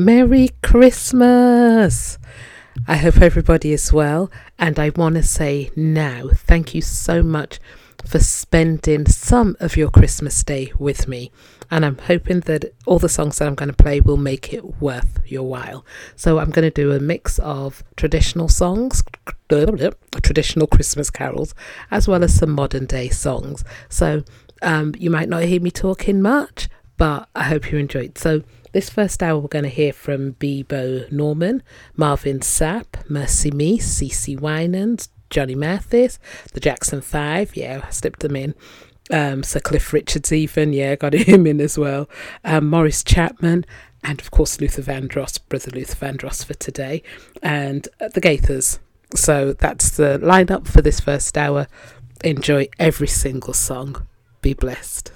Merry Christmas! I hope everybody is well, and I want to say now thank you so much for spending some of your Christmas day with me. And I'm hoping that all the songs that I'm going to play will make it worth your while. So I'm going to do a mix of traditional songs, traditional Christmas carols, as well as some modern day songs. So um, you might not hear me talking much, but I hope you enjoyed. So this first hour, we're going to hear from Bebo Norman, Marvin Sapp, Mercy Me, CeCe Winans, Johnny Mathis, the Jackson Five. Yeah, I slipped them in. Um, Sir Cliff Richards, even. Yeah, got him in as well. Um, Morris Chapman, and of course Luther Vandross, brother Luther Vandross for today, and uh, the Gaithers. So that's the lineup for this first hour. Enjoy every single song. Be blessed.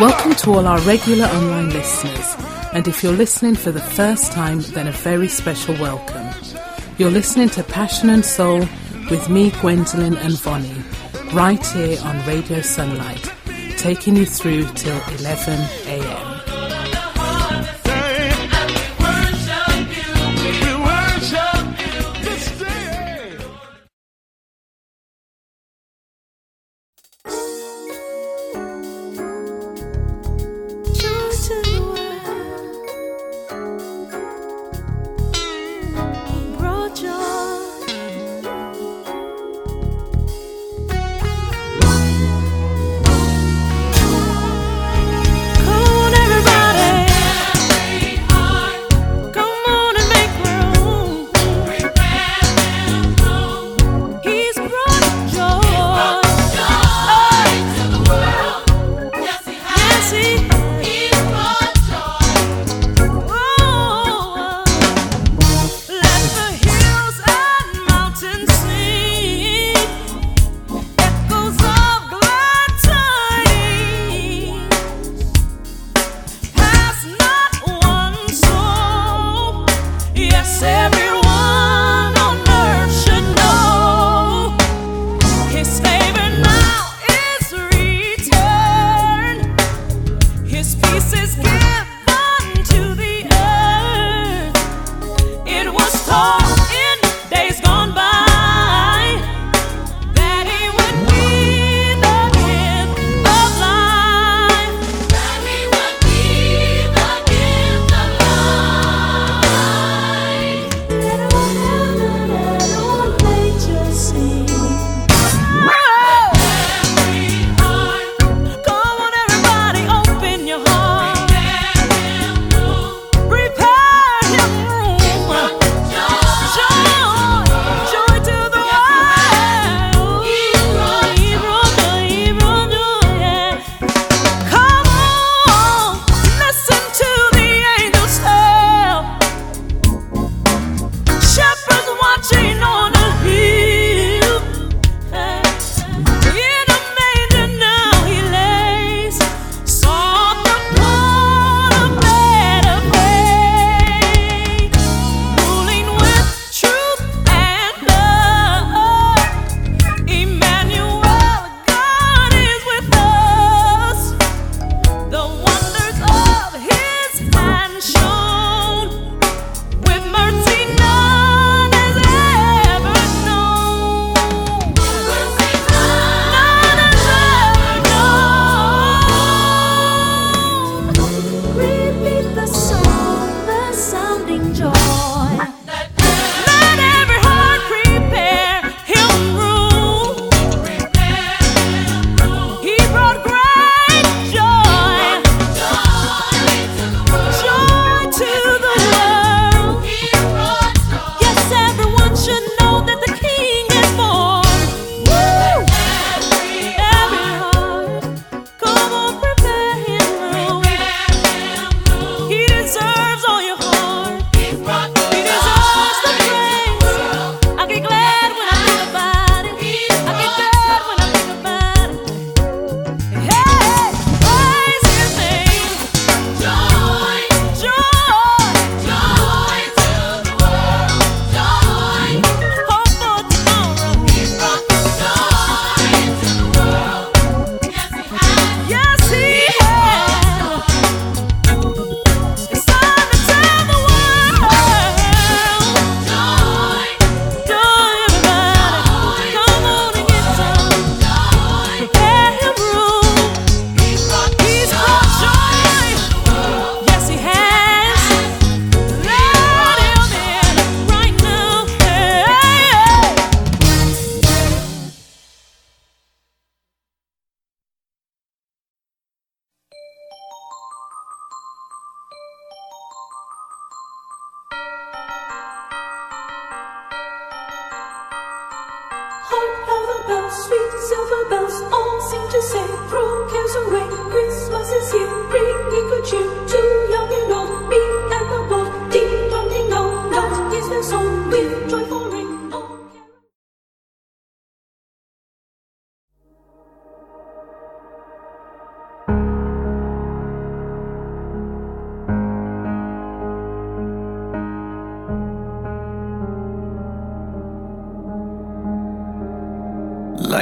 Welcome to all our regular online listeners. And if you're listening for the first time, then a very special welcome. You're listening to Passion and Soul with me, Gwendolyn and Vonnie, right here on Radio Sunlight, taking you through till 11 a.m.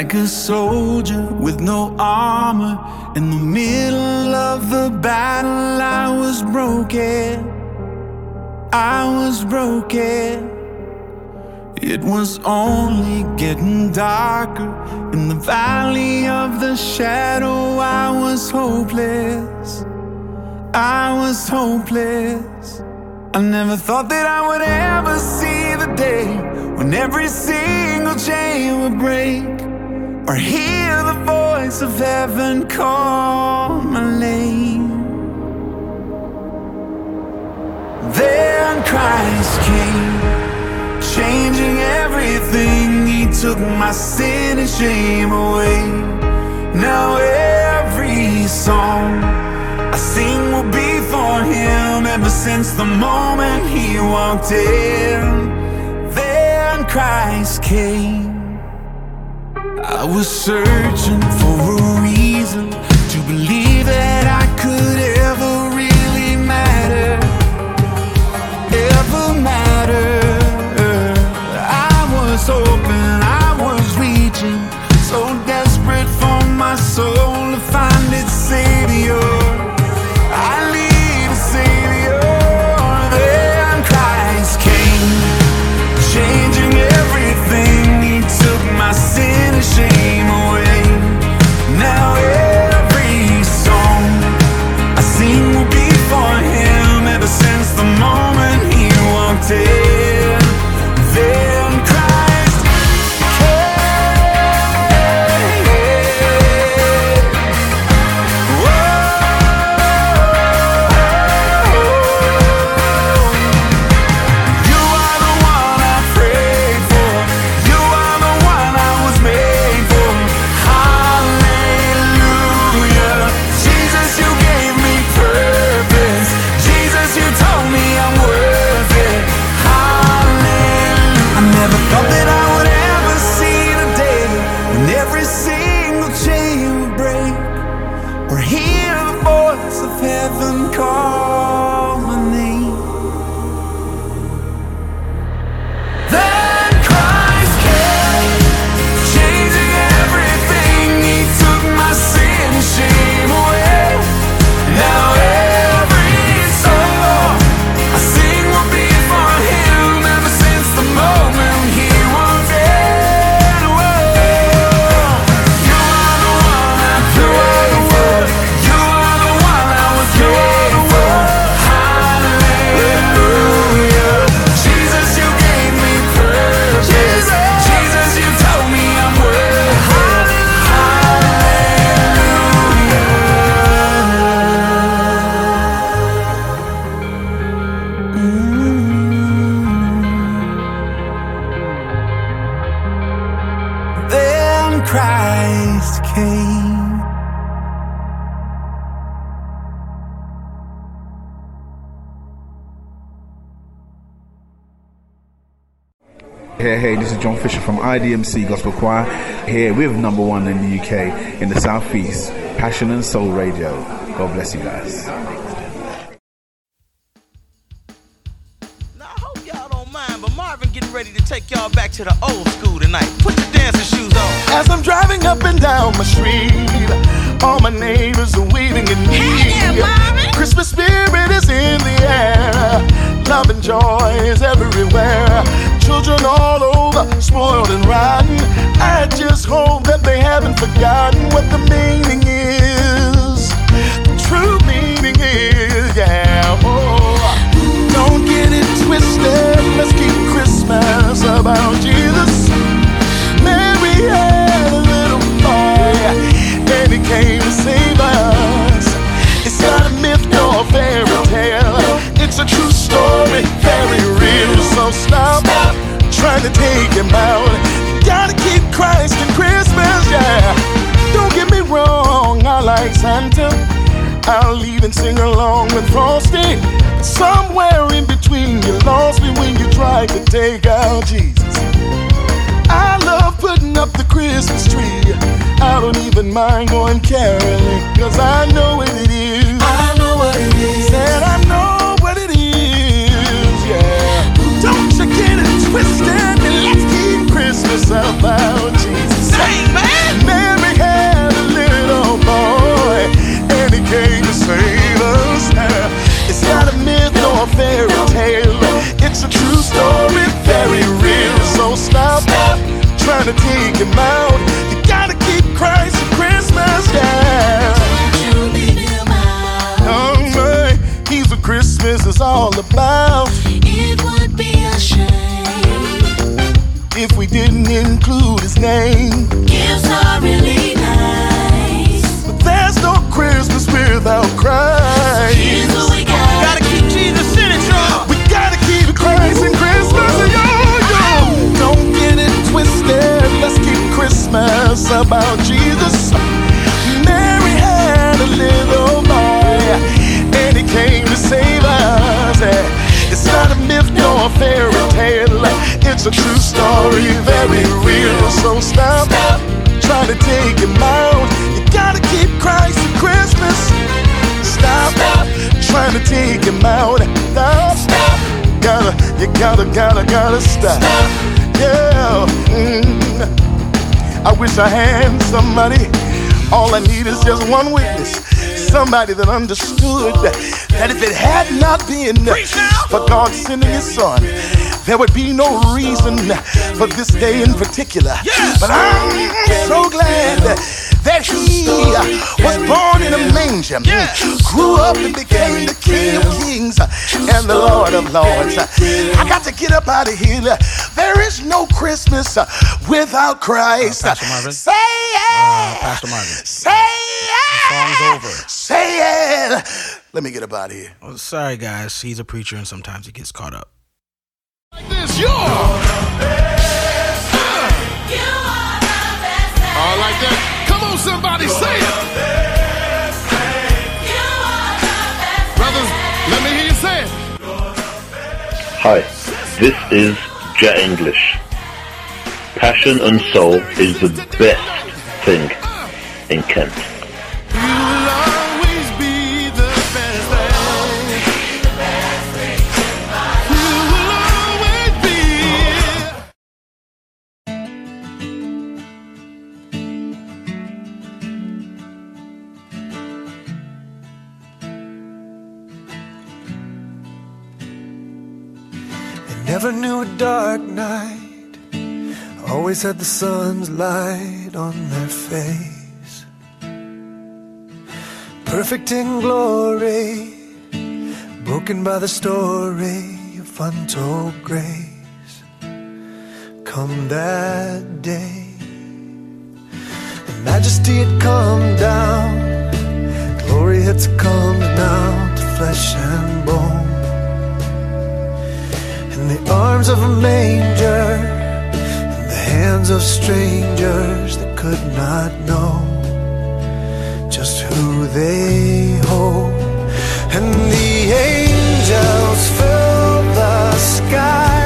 Like a soldier with no armor. In the middle of the battle I was broken. I was broken. It was only getting darker. In the valley of the shadow I was hopeless. I was hopeless. I never thought that I would ever see the day When every single chain would break or hear the voice of heaven call my name. Then Christ came, changing everything. He took my sin and shame away. Now every song I sing will be for Him ever since the moment He walked in. Then Christ came. I was searching for a reason to believe that I Fisher from IDMC Gospel Choir here with number one in the UK in the Southeast, Passion and Soul Radio. God bless you guys. Now, I hope y'all don't mind, but Marvin getting ready to take y'all back to the old school tonight. Put your dancing shoes on. As I'm driving up and down my street, all my neighbors are waving at me. Hey Christmas spirit is in the air. Love and joy is everywhere. Children all over, spoiled and rotten. I just hope that they haven't forgotten what the meaning is. The true meaning is, yeah. Oh, don't get it twisted. Let's keep Christmas about Jesus. Mary had a little boy, and he came to save us. It's not a myth nor a fairy. It's a true story, very real. So stop, stop trying to take him out. You gotta keep Christ in Christmas. Yeah. Don't get me wrong, I like Santa. I'll even sing along with Frosty. Somewhere in between, you lost me when you tried to take out Jesus. I love putting up the Christmas tree. I don't even mind going caroling, cause I know what it is. I know what it is. Said I know twisted, and let's keep Christmas about Jesus. Man! Mary had a little boy, and he came to save us. It's not a myth nor a fairy tale. It's a true story, very real. So stop, stop trying to take him out. You gotta keep Christ for Christmas, yeah. You leave him out. Oh man, he's what Christmas is all about. Gifts are really nice. but there's no Christmas without Christ. We got. Gotta keep Jesus in it, y'all. We gotta keep Christ in Christmas. Don't get it twisted. Let's keep Christmas about Jesus. A fairy tale. It's a true story, very real. So stop, trying to take him out. You gotta keep Christ in Christmas. Stop, trying to take him out. Stop, stop. Gotta, you gotta, gotta, gotta stop. Yeah. mm. I wish I had somebody. All I need is just one witness. Somebody that understood that if it had not been for God sending His Son, there would be no reason for this day in particular. But I'm so glad that He was born in a manger, grew up and became the King of Kings and the Lord of Lords. I got to get up out of here. There is no Christmas without Christ. Uh, Pastor Marvin? Say it. Pastor Marvin. Say it. Song's over. Say it. Let me get up out of here. Well, sorry, guys. He's a preacher, and sometimes he gets caught up. This your. All like that. Come on, somebody, say it. Brothers, let me hear you say it. Hi, this is Jet English. Passion and Soul is the best thing in Kent. Never knew a dark night. Always had the sun's light on their face. Perfect in glory, broken by the story of untold grace. Come that day, the majesty had come down, glory had succumbed now to flesh and bone in the arms of a manger, in the hands of strangers that could not know just who they hold. And the angels fill the sky.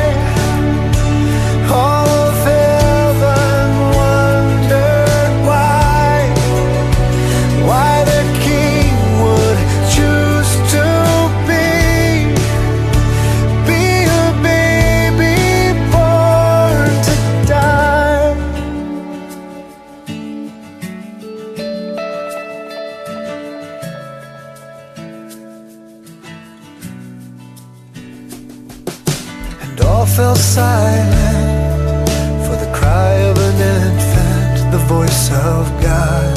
Silent for the cry of an infant, the voice of God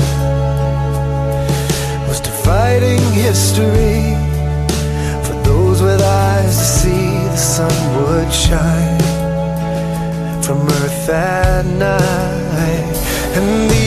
was dividing history. For those with eyes to see, the sun would shine from earth that night, and the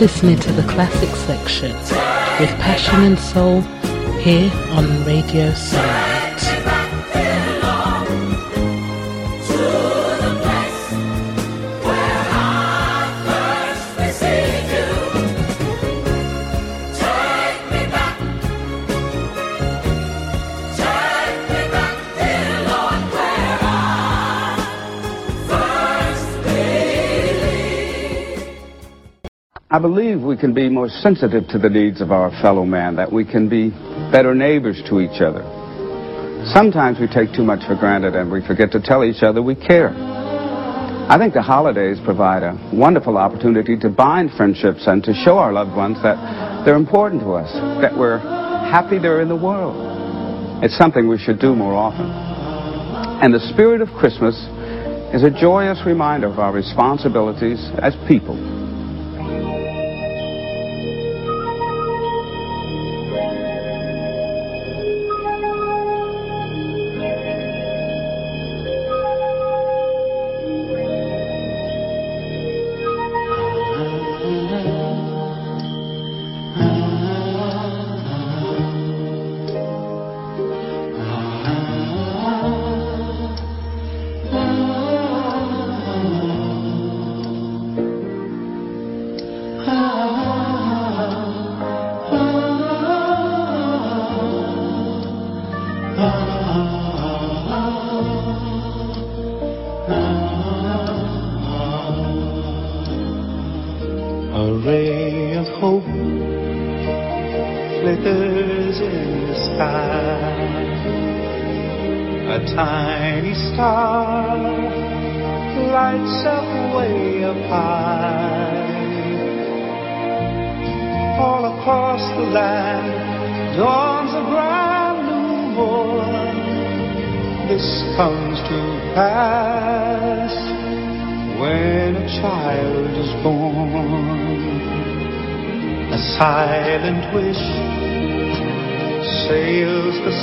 listening to the classic section with Passion and Soul here on Radio Sunlight. I believe we can be more sensitive to the needs of our fellow man, that we can be better neighbors to each other. Sometimes we take too much for granted and we forget to tell each other we care. I think the holidays provide a wonderful opportunity to bind friendships and to show our loved ones that they're important to us, that we're happy they're in the world. It's something we should do more often. And the spirit of Christmas is a joyous reminder of our responsibilities as people.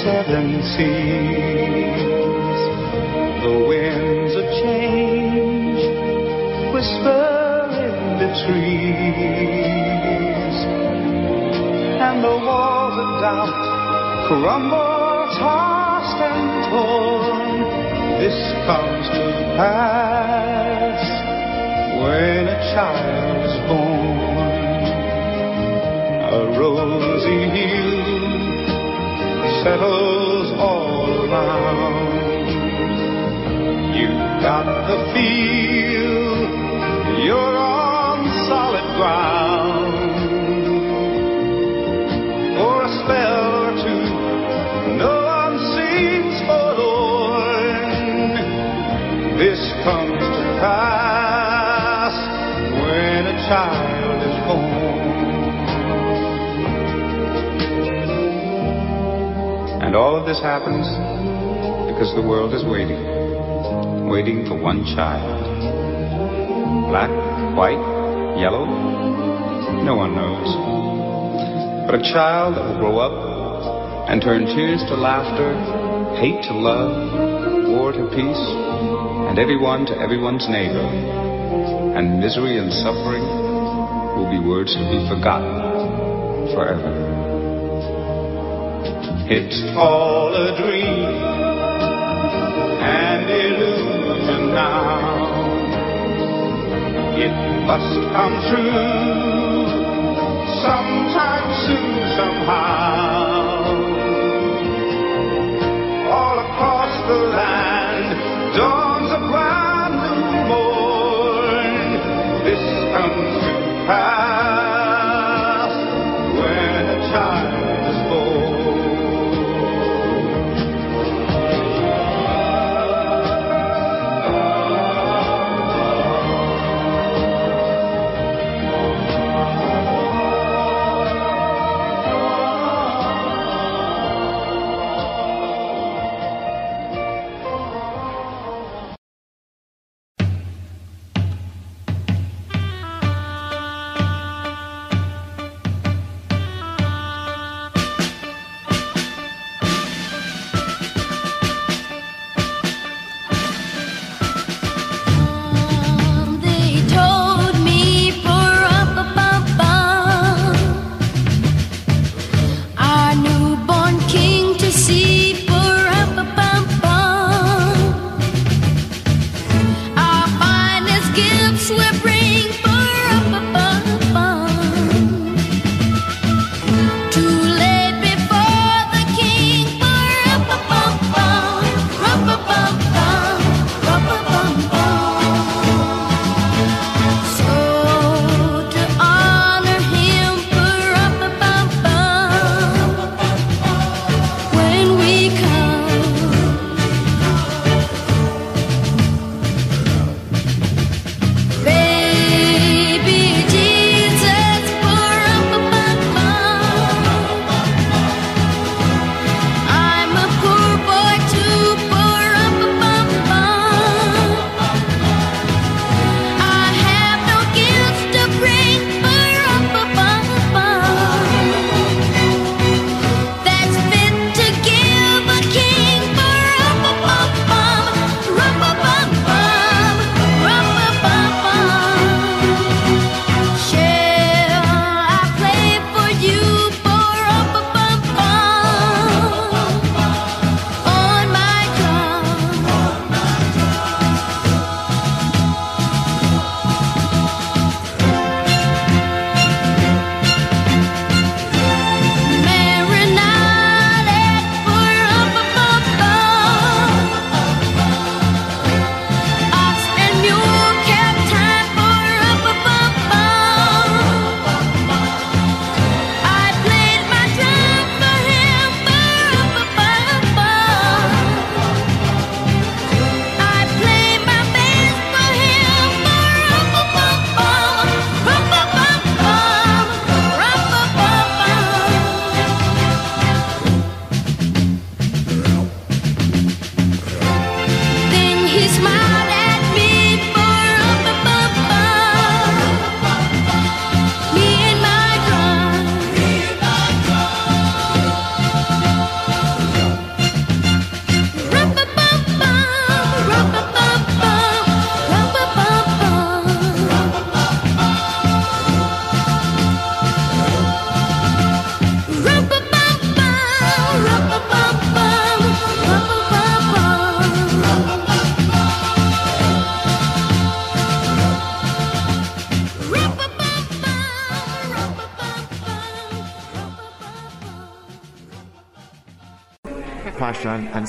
southern sea. battle this happens? Because the world is waiting, waiting for one child. Black, white, yellow, no one knows. But a child that will grow up and turn tears to laughter, hate to love, war to peace, and everyone to everyone's neighbor. And misery and suffering will be words to be forgotten forever. It's all a dream, an illusion now. It must come true sometime soon, somehow. swept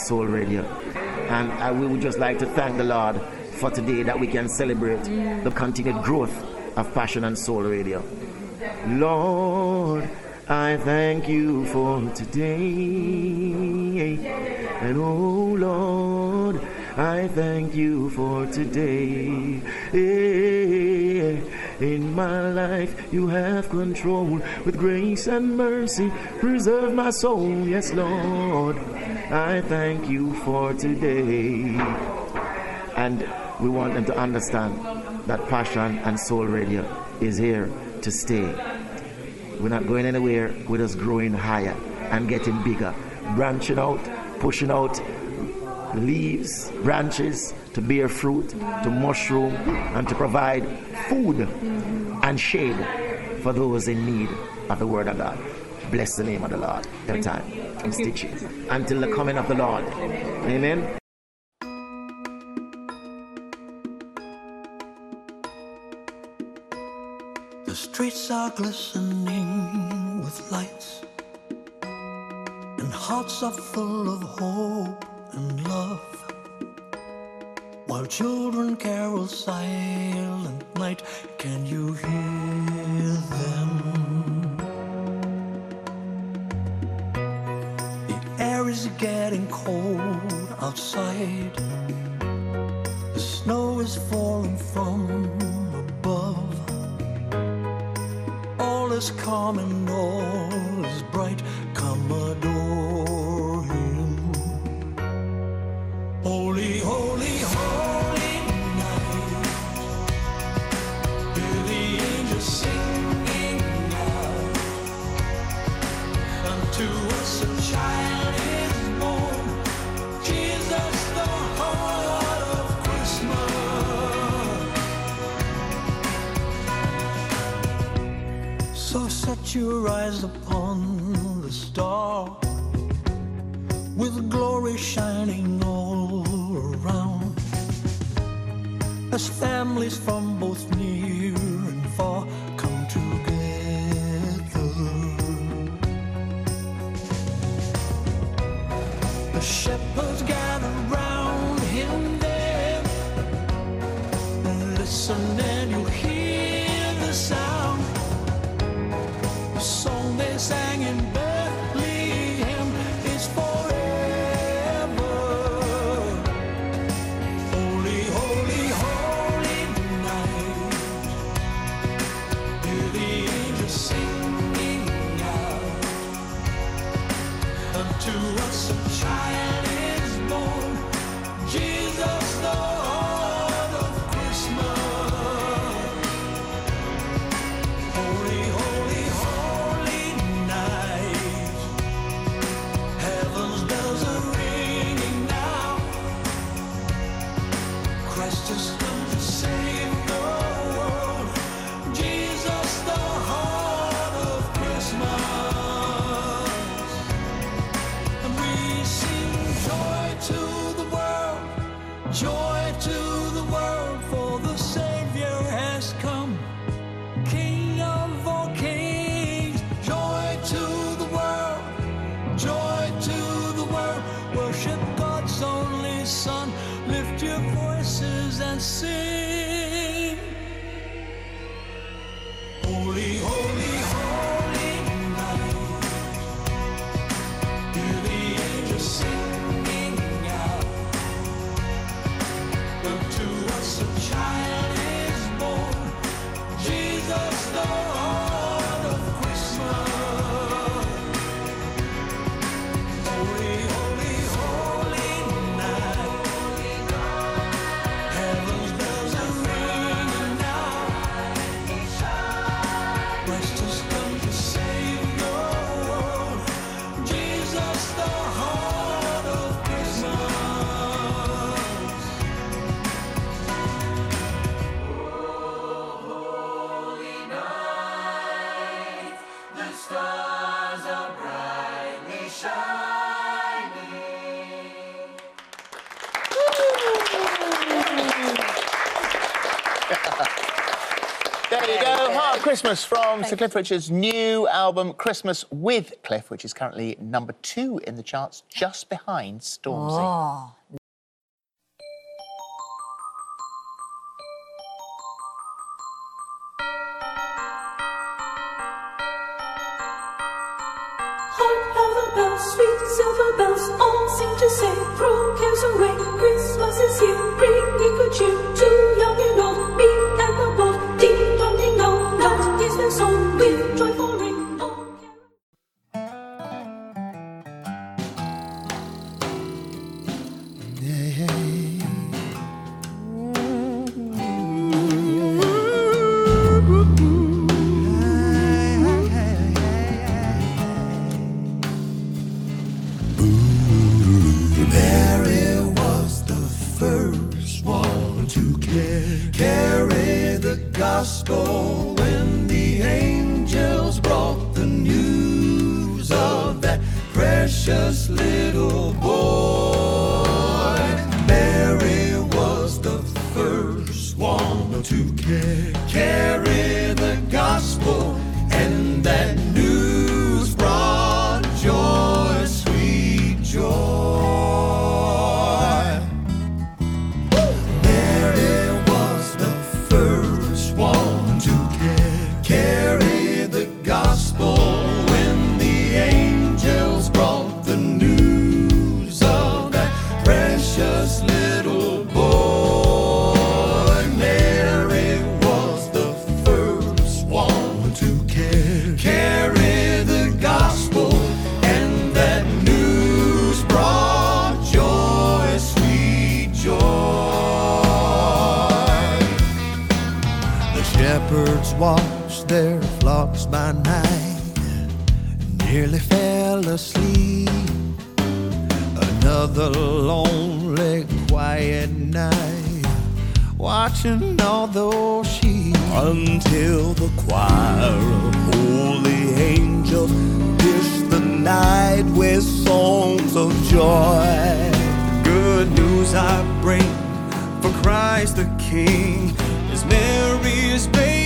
Soul Radio. And I, we would just like to thank the Lord for today that we can celebrate the continued growth of Passion and Soul Radio. Lord, I thank you for today. And oh Lord, I thank you for today. Eh, in my life, you have control with grace and mercy. Preserve my soul, yes, Lord. I thank you for today. And we want them to understand that Passion and Soul Radio is here to stay. We're not going anywhere, we're just growing higher and getting bigger, branching out, pushing out leaves, branches to bear fruit, to mushroom, and to provide food and shade for those in need of the Word of God. Bless the name of the Lord. Their time and stitches until the coming of the Lord. Amen. The streets are glistening with lights, and hearts are full of hope and love. While children carol silent night, can you hear them? Cold outside. The snow is falling from above. All is calm and all is bright. Your eyes upon the star with glory shining all around. As families from Christmas from Thanks. Sir Cliff Richard's new album, Christmas with Cliff, which is currently number two in the charts, just behind Stormzy. Oh. sweet silver bells all seem to say, throw cares away, Christmas is here. fell asleep. Another lonely, quiet night, watching all those sheep until the choir of holy angels dished the night with songs of joy. Good news I bring for Christ the King is Mary's baby.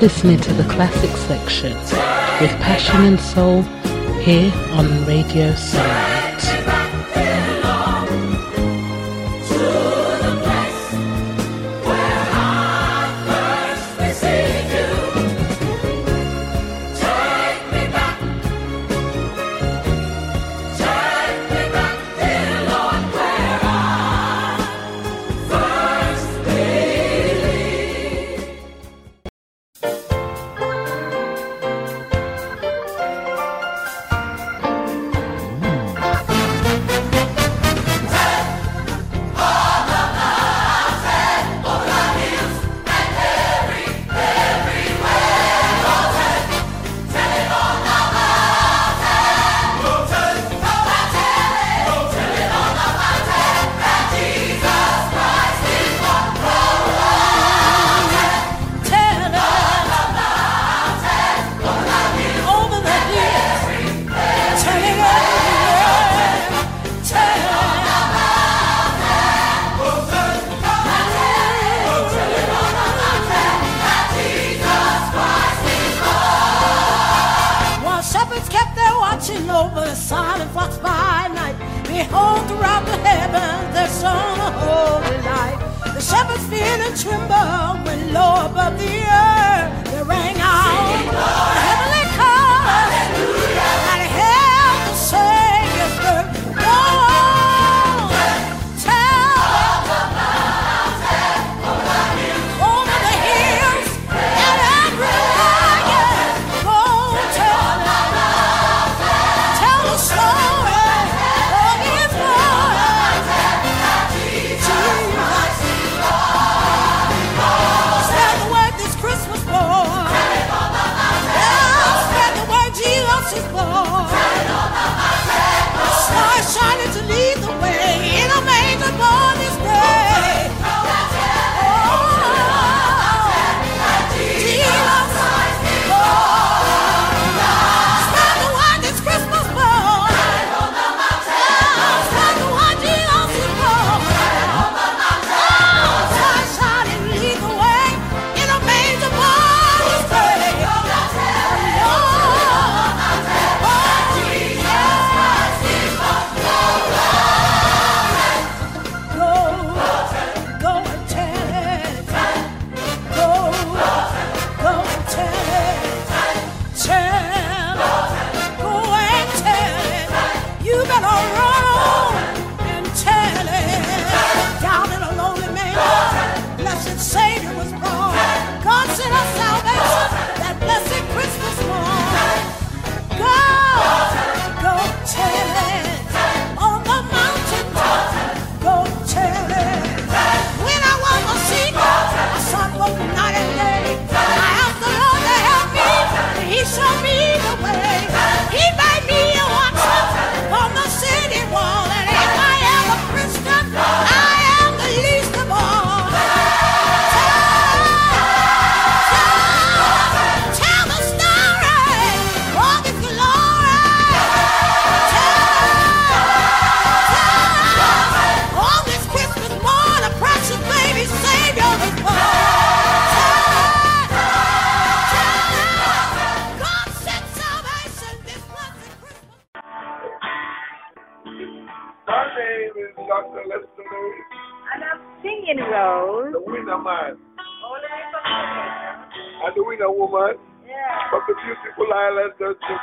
listening to the classic section with Passion and Soul here on Radio Soul.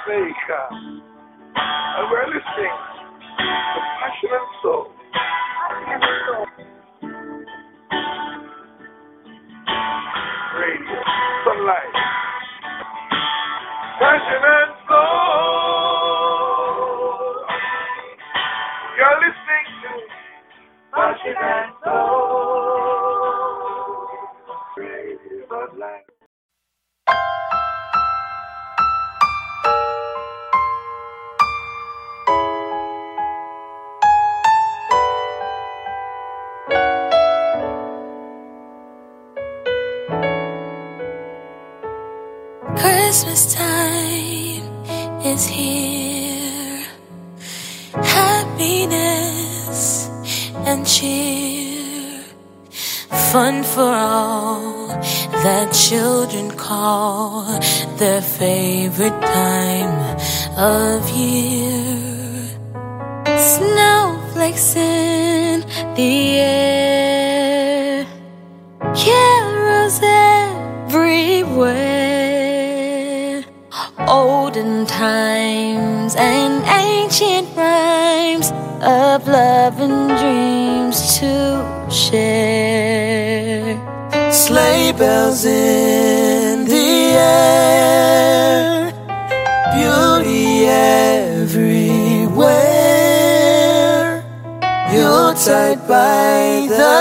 Of of love and dreams to share. Sleigh bells in the air, beauty everywhere. Yuletide by the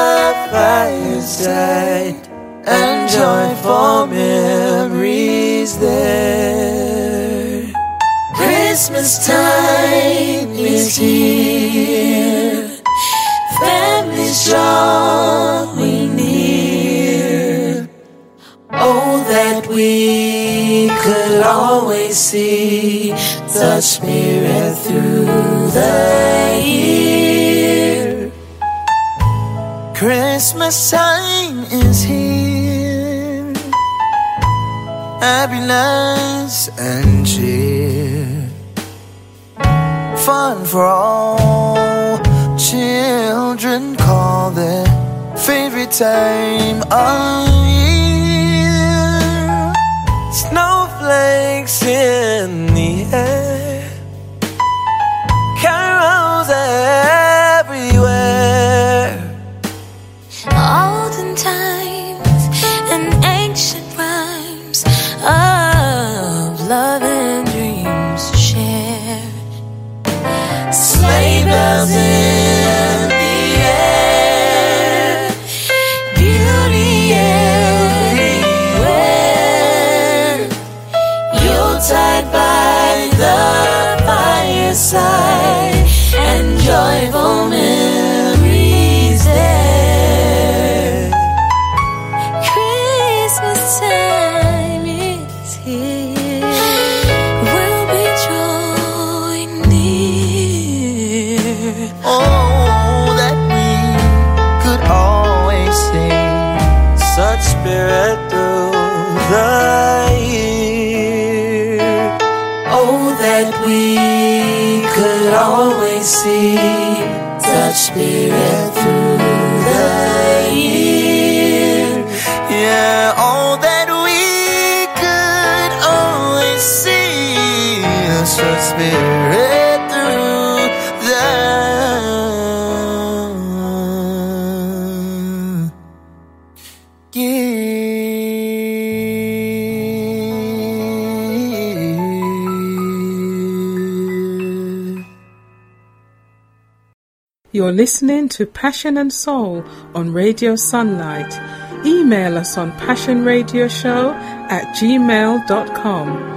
fireside, and joyful memories there. Christmas time is here, families drawing near. Oh, that we could always see the Spirit through the year. Christmas time is here, happiness and cheer, fun for all. Children call their favorite time of year. Snowflakes in the air, You're listening to Passion and Soul on Radio Sunlight. Email us on passionradioshow at gmail.com.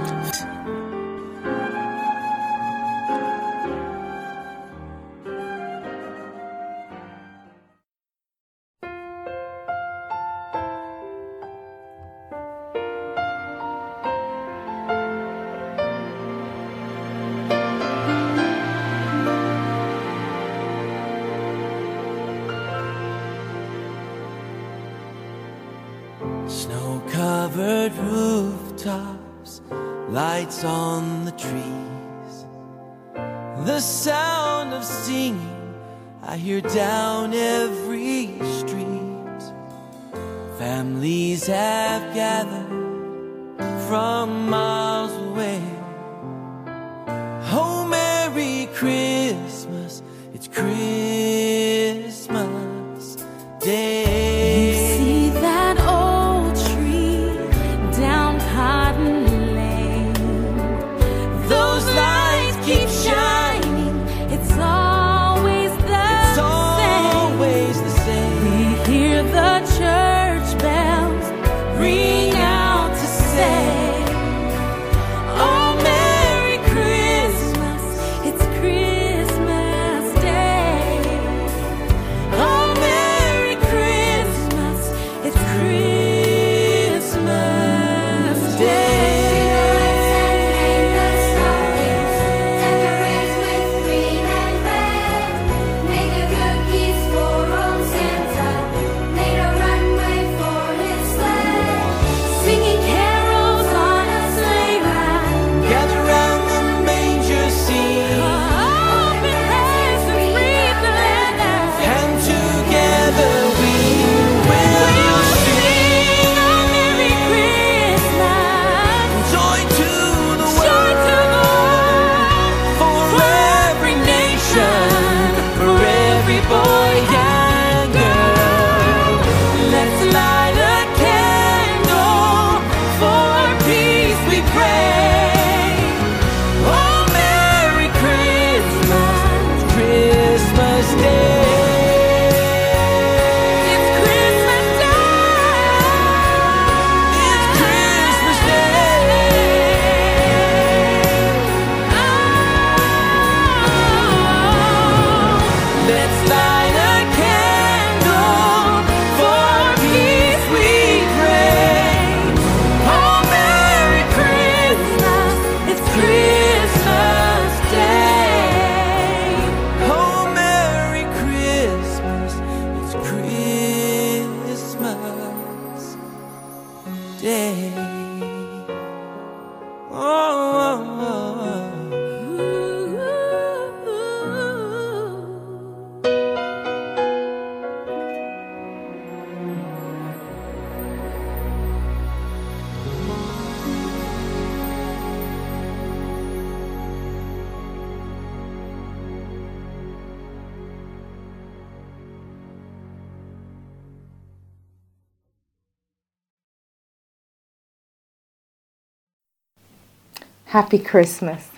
Happy Christmas.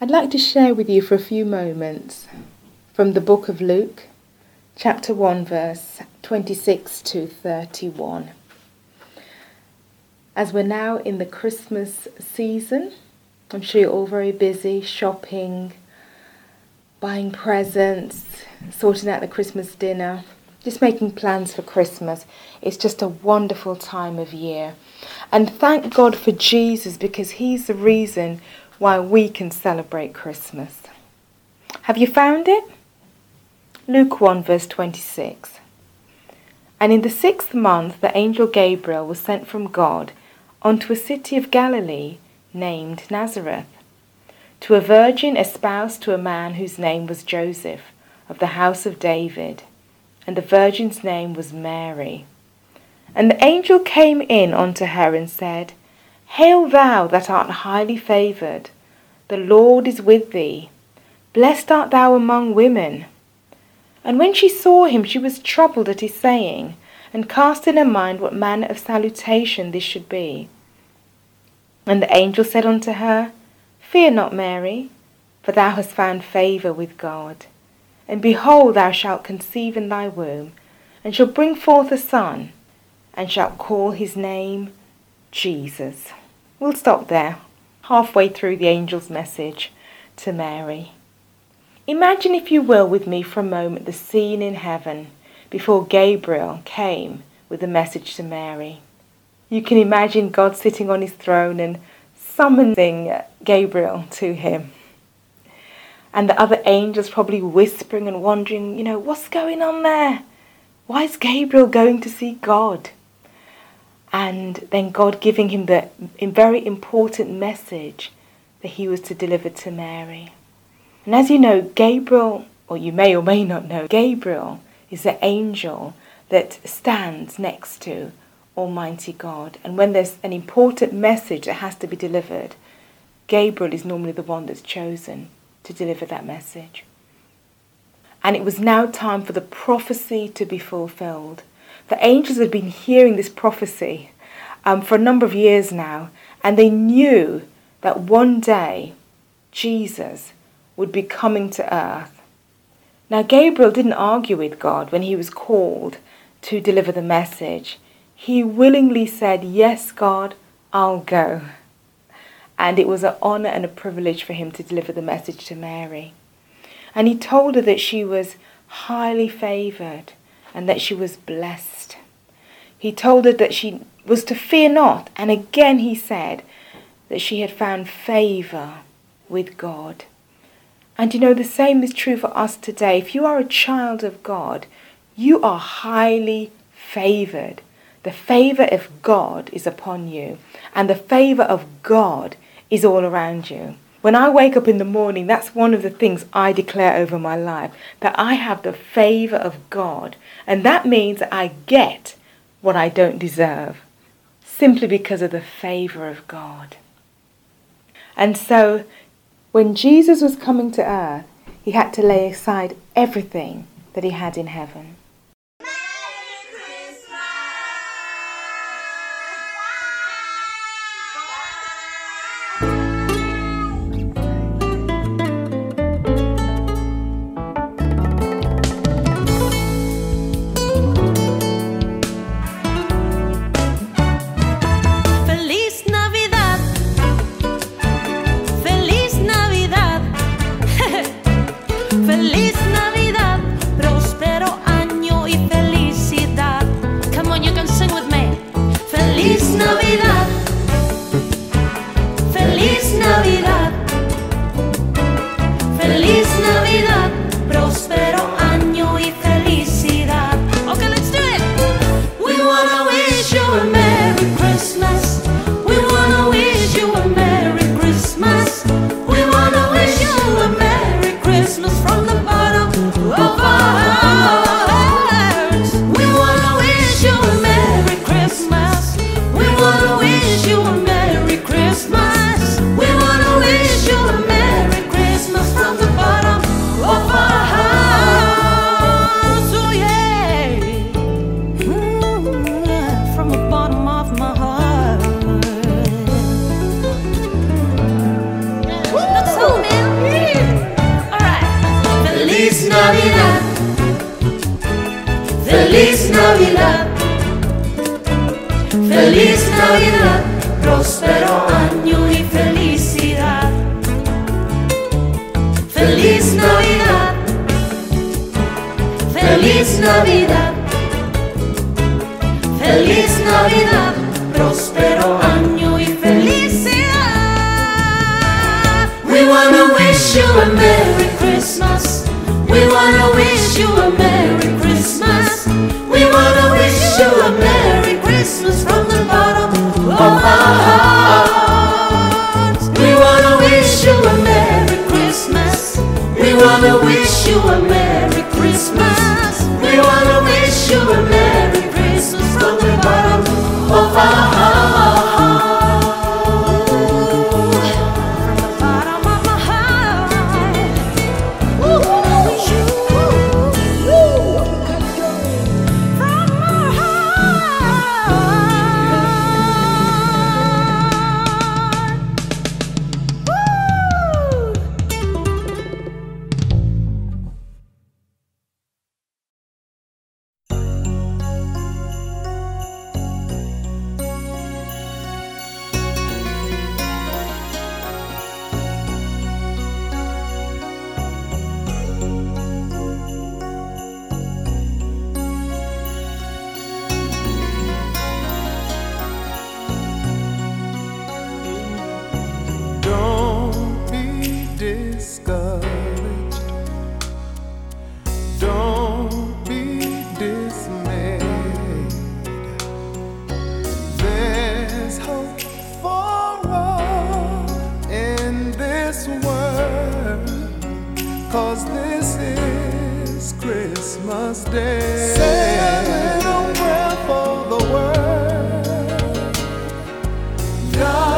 I'd like to share with you for a few moments from the book of Luke, chapter 1, verse 26 to 31. As we're now in the Christmas season, I'm sure you're all very busy shopping, buying presents, sorting out the Christmas dinner, just making plans for Christmas. It's just a wonderful time of year. And thank God for Jesus because He's the reason why we can celebrate Christmas. Have you found it? Luke 1, verse 26. And in the sixth month, the angel Gabriel was sent from God unto a city of Galilee named Nazareth, to a virgin espoused to a man whose name was Joseph, of the house of David, and the virgin's name was Mary. And the angel came in unto her and said, Hail thou that art highly favoured, the Lord is with thee. Blessed art thou among women. And when she saw him, she was troubled at his saying, and cast in her mind what manner of salutation this should be. And the angel said unto her, Fear not, Mary, for thou hast found favour with God. And behold, thou shalt conceive in thy womb, and shalt bring forth a son, and shalt call his name Jesus. We'll stop there, halfway through the angel's message to Mary. Imagine, if you will, with me for a moment the scene in heaven before Gabriel came with the message to Mary. You can imagine God sitting on his throne and summoning Gabriel to him. And the other angels probably whispering and wondering, you know, what's going on there? Why is Gabriel going to see God? And then God giving him the very important message that he was to deliver to Mary. And as you know, Gabriel, or you may or may not know, Gabriel is the angel that stands next to Almighty God. And when there's an important message that has to be delivered, Gabriel is normally the one that's chosen to deliver that message. And it was now time for the prophecy to be fulfilled. The angels had been hearing this prophecy um, for a number of years now, and they knew that one day Jesus would be coming to earth. Now, Gabriel didn't argue with God when he was called to deliver the message. He willingly said, Yes, God, I'll go. And it was an honour and a privilege for him to deliver the message to Mary. And he told her that she was highly favoured and that she was blessed. He told her that she was to fear not. And again he said that she had found favour with God. And you know, the same is true for us today. If you are a child of God, you are highly favoured. The favour of God is upon you, and the favour of God is all around you. When I wake up in the morning, that's one of the things I declare over my life that I have the favour of God. And that means I get what I don't deserve simply because of the favour of God. And so, when Jesus was coming to earth, he had to lay aside everything that he had in heaven. Feliz Navidad. Feliz Navidad. Próspero año y felicidad. Feliz Navidad. Feliz Navidad. Feliz Navidad, próspero año y felicidad. We wanna wish you a Merry Christmas. We wanna wish you a Merry cause this is Christmas Day. Say a little prayer for the world. God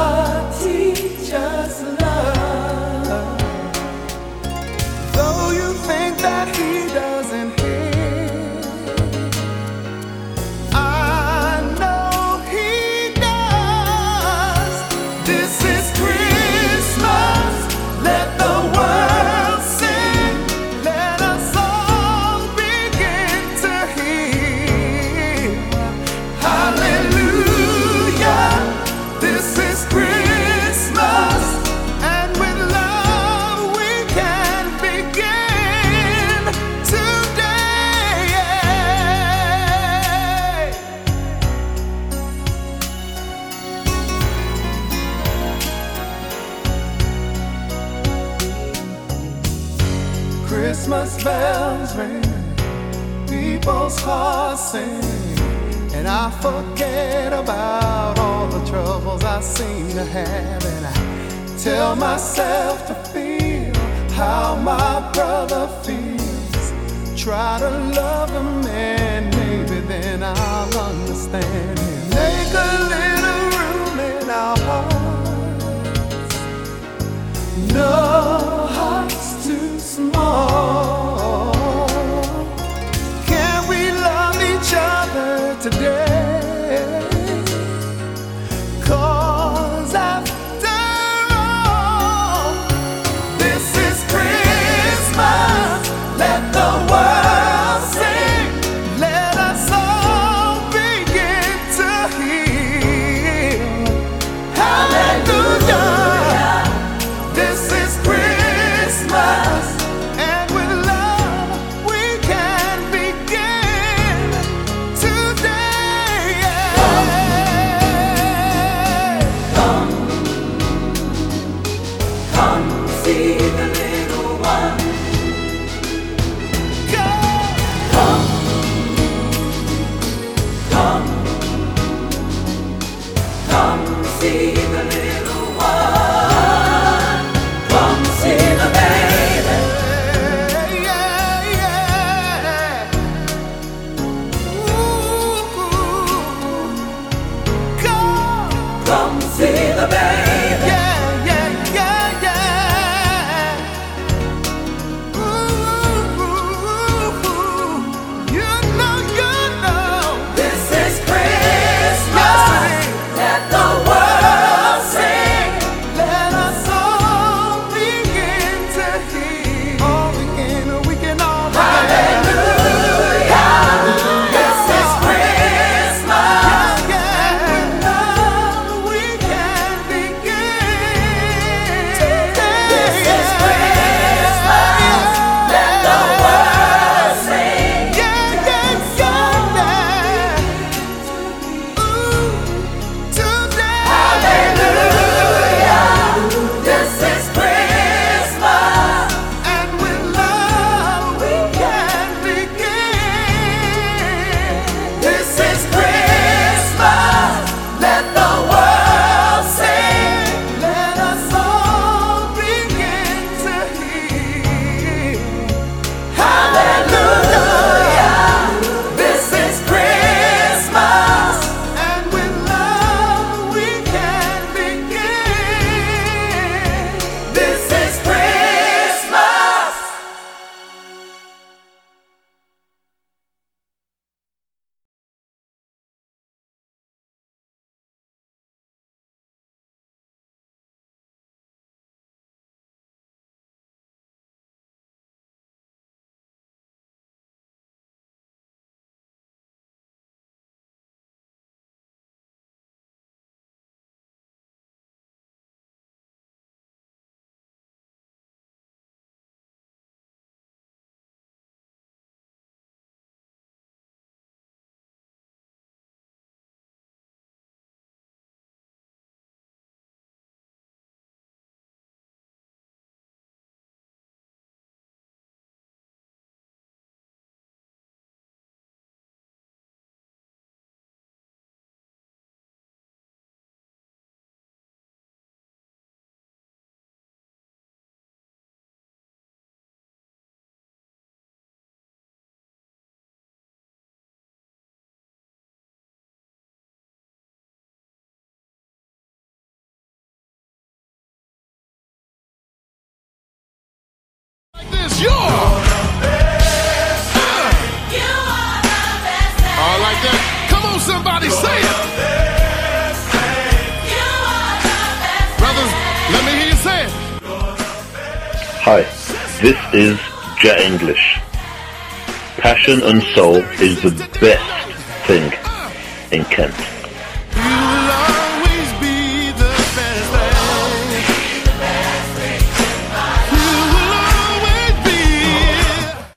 I forget about all the troubles I seem to have. And I tell myself to feel how my brother feels. Try to love him, and maybe then I'll understand him. Make a little room in our hearts. No hearts too small. today. This is Jet English. Passion and soul is the best thing in Kent.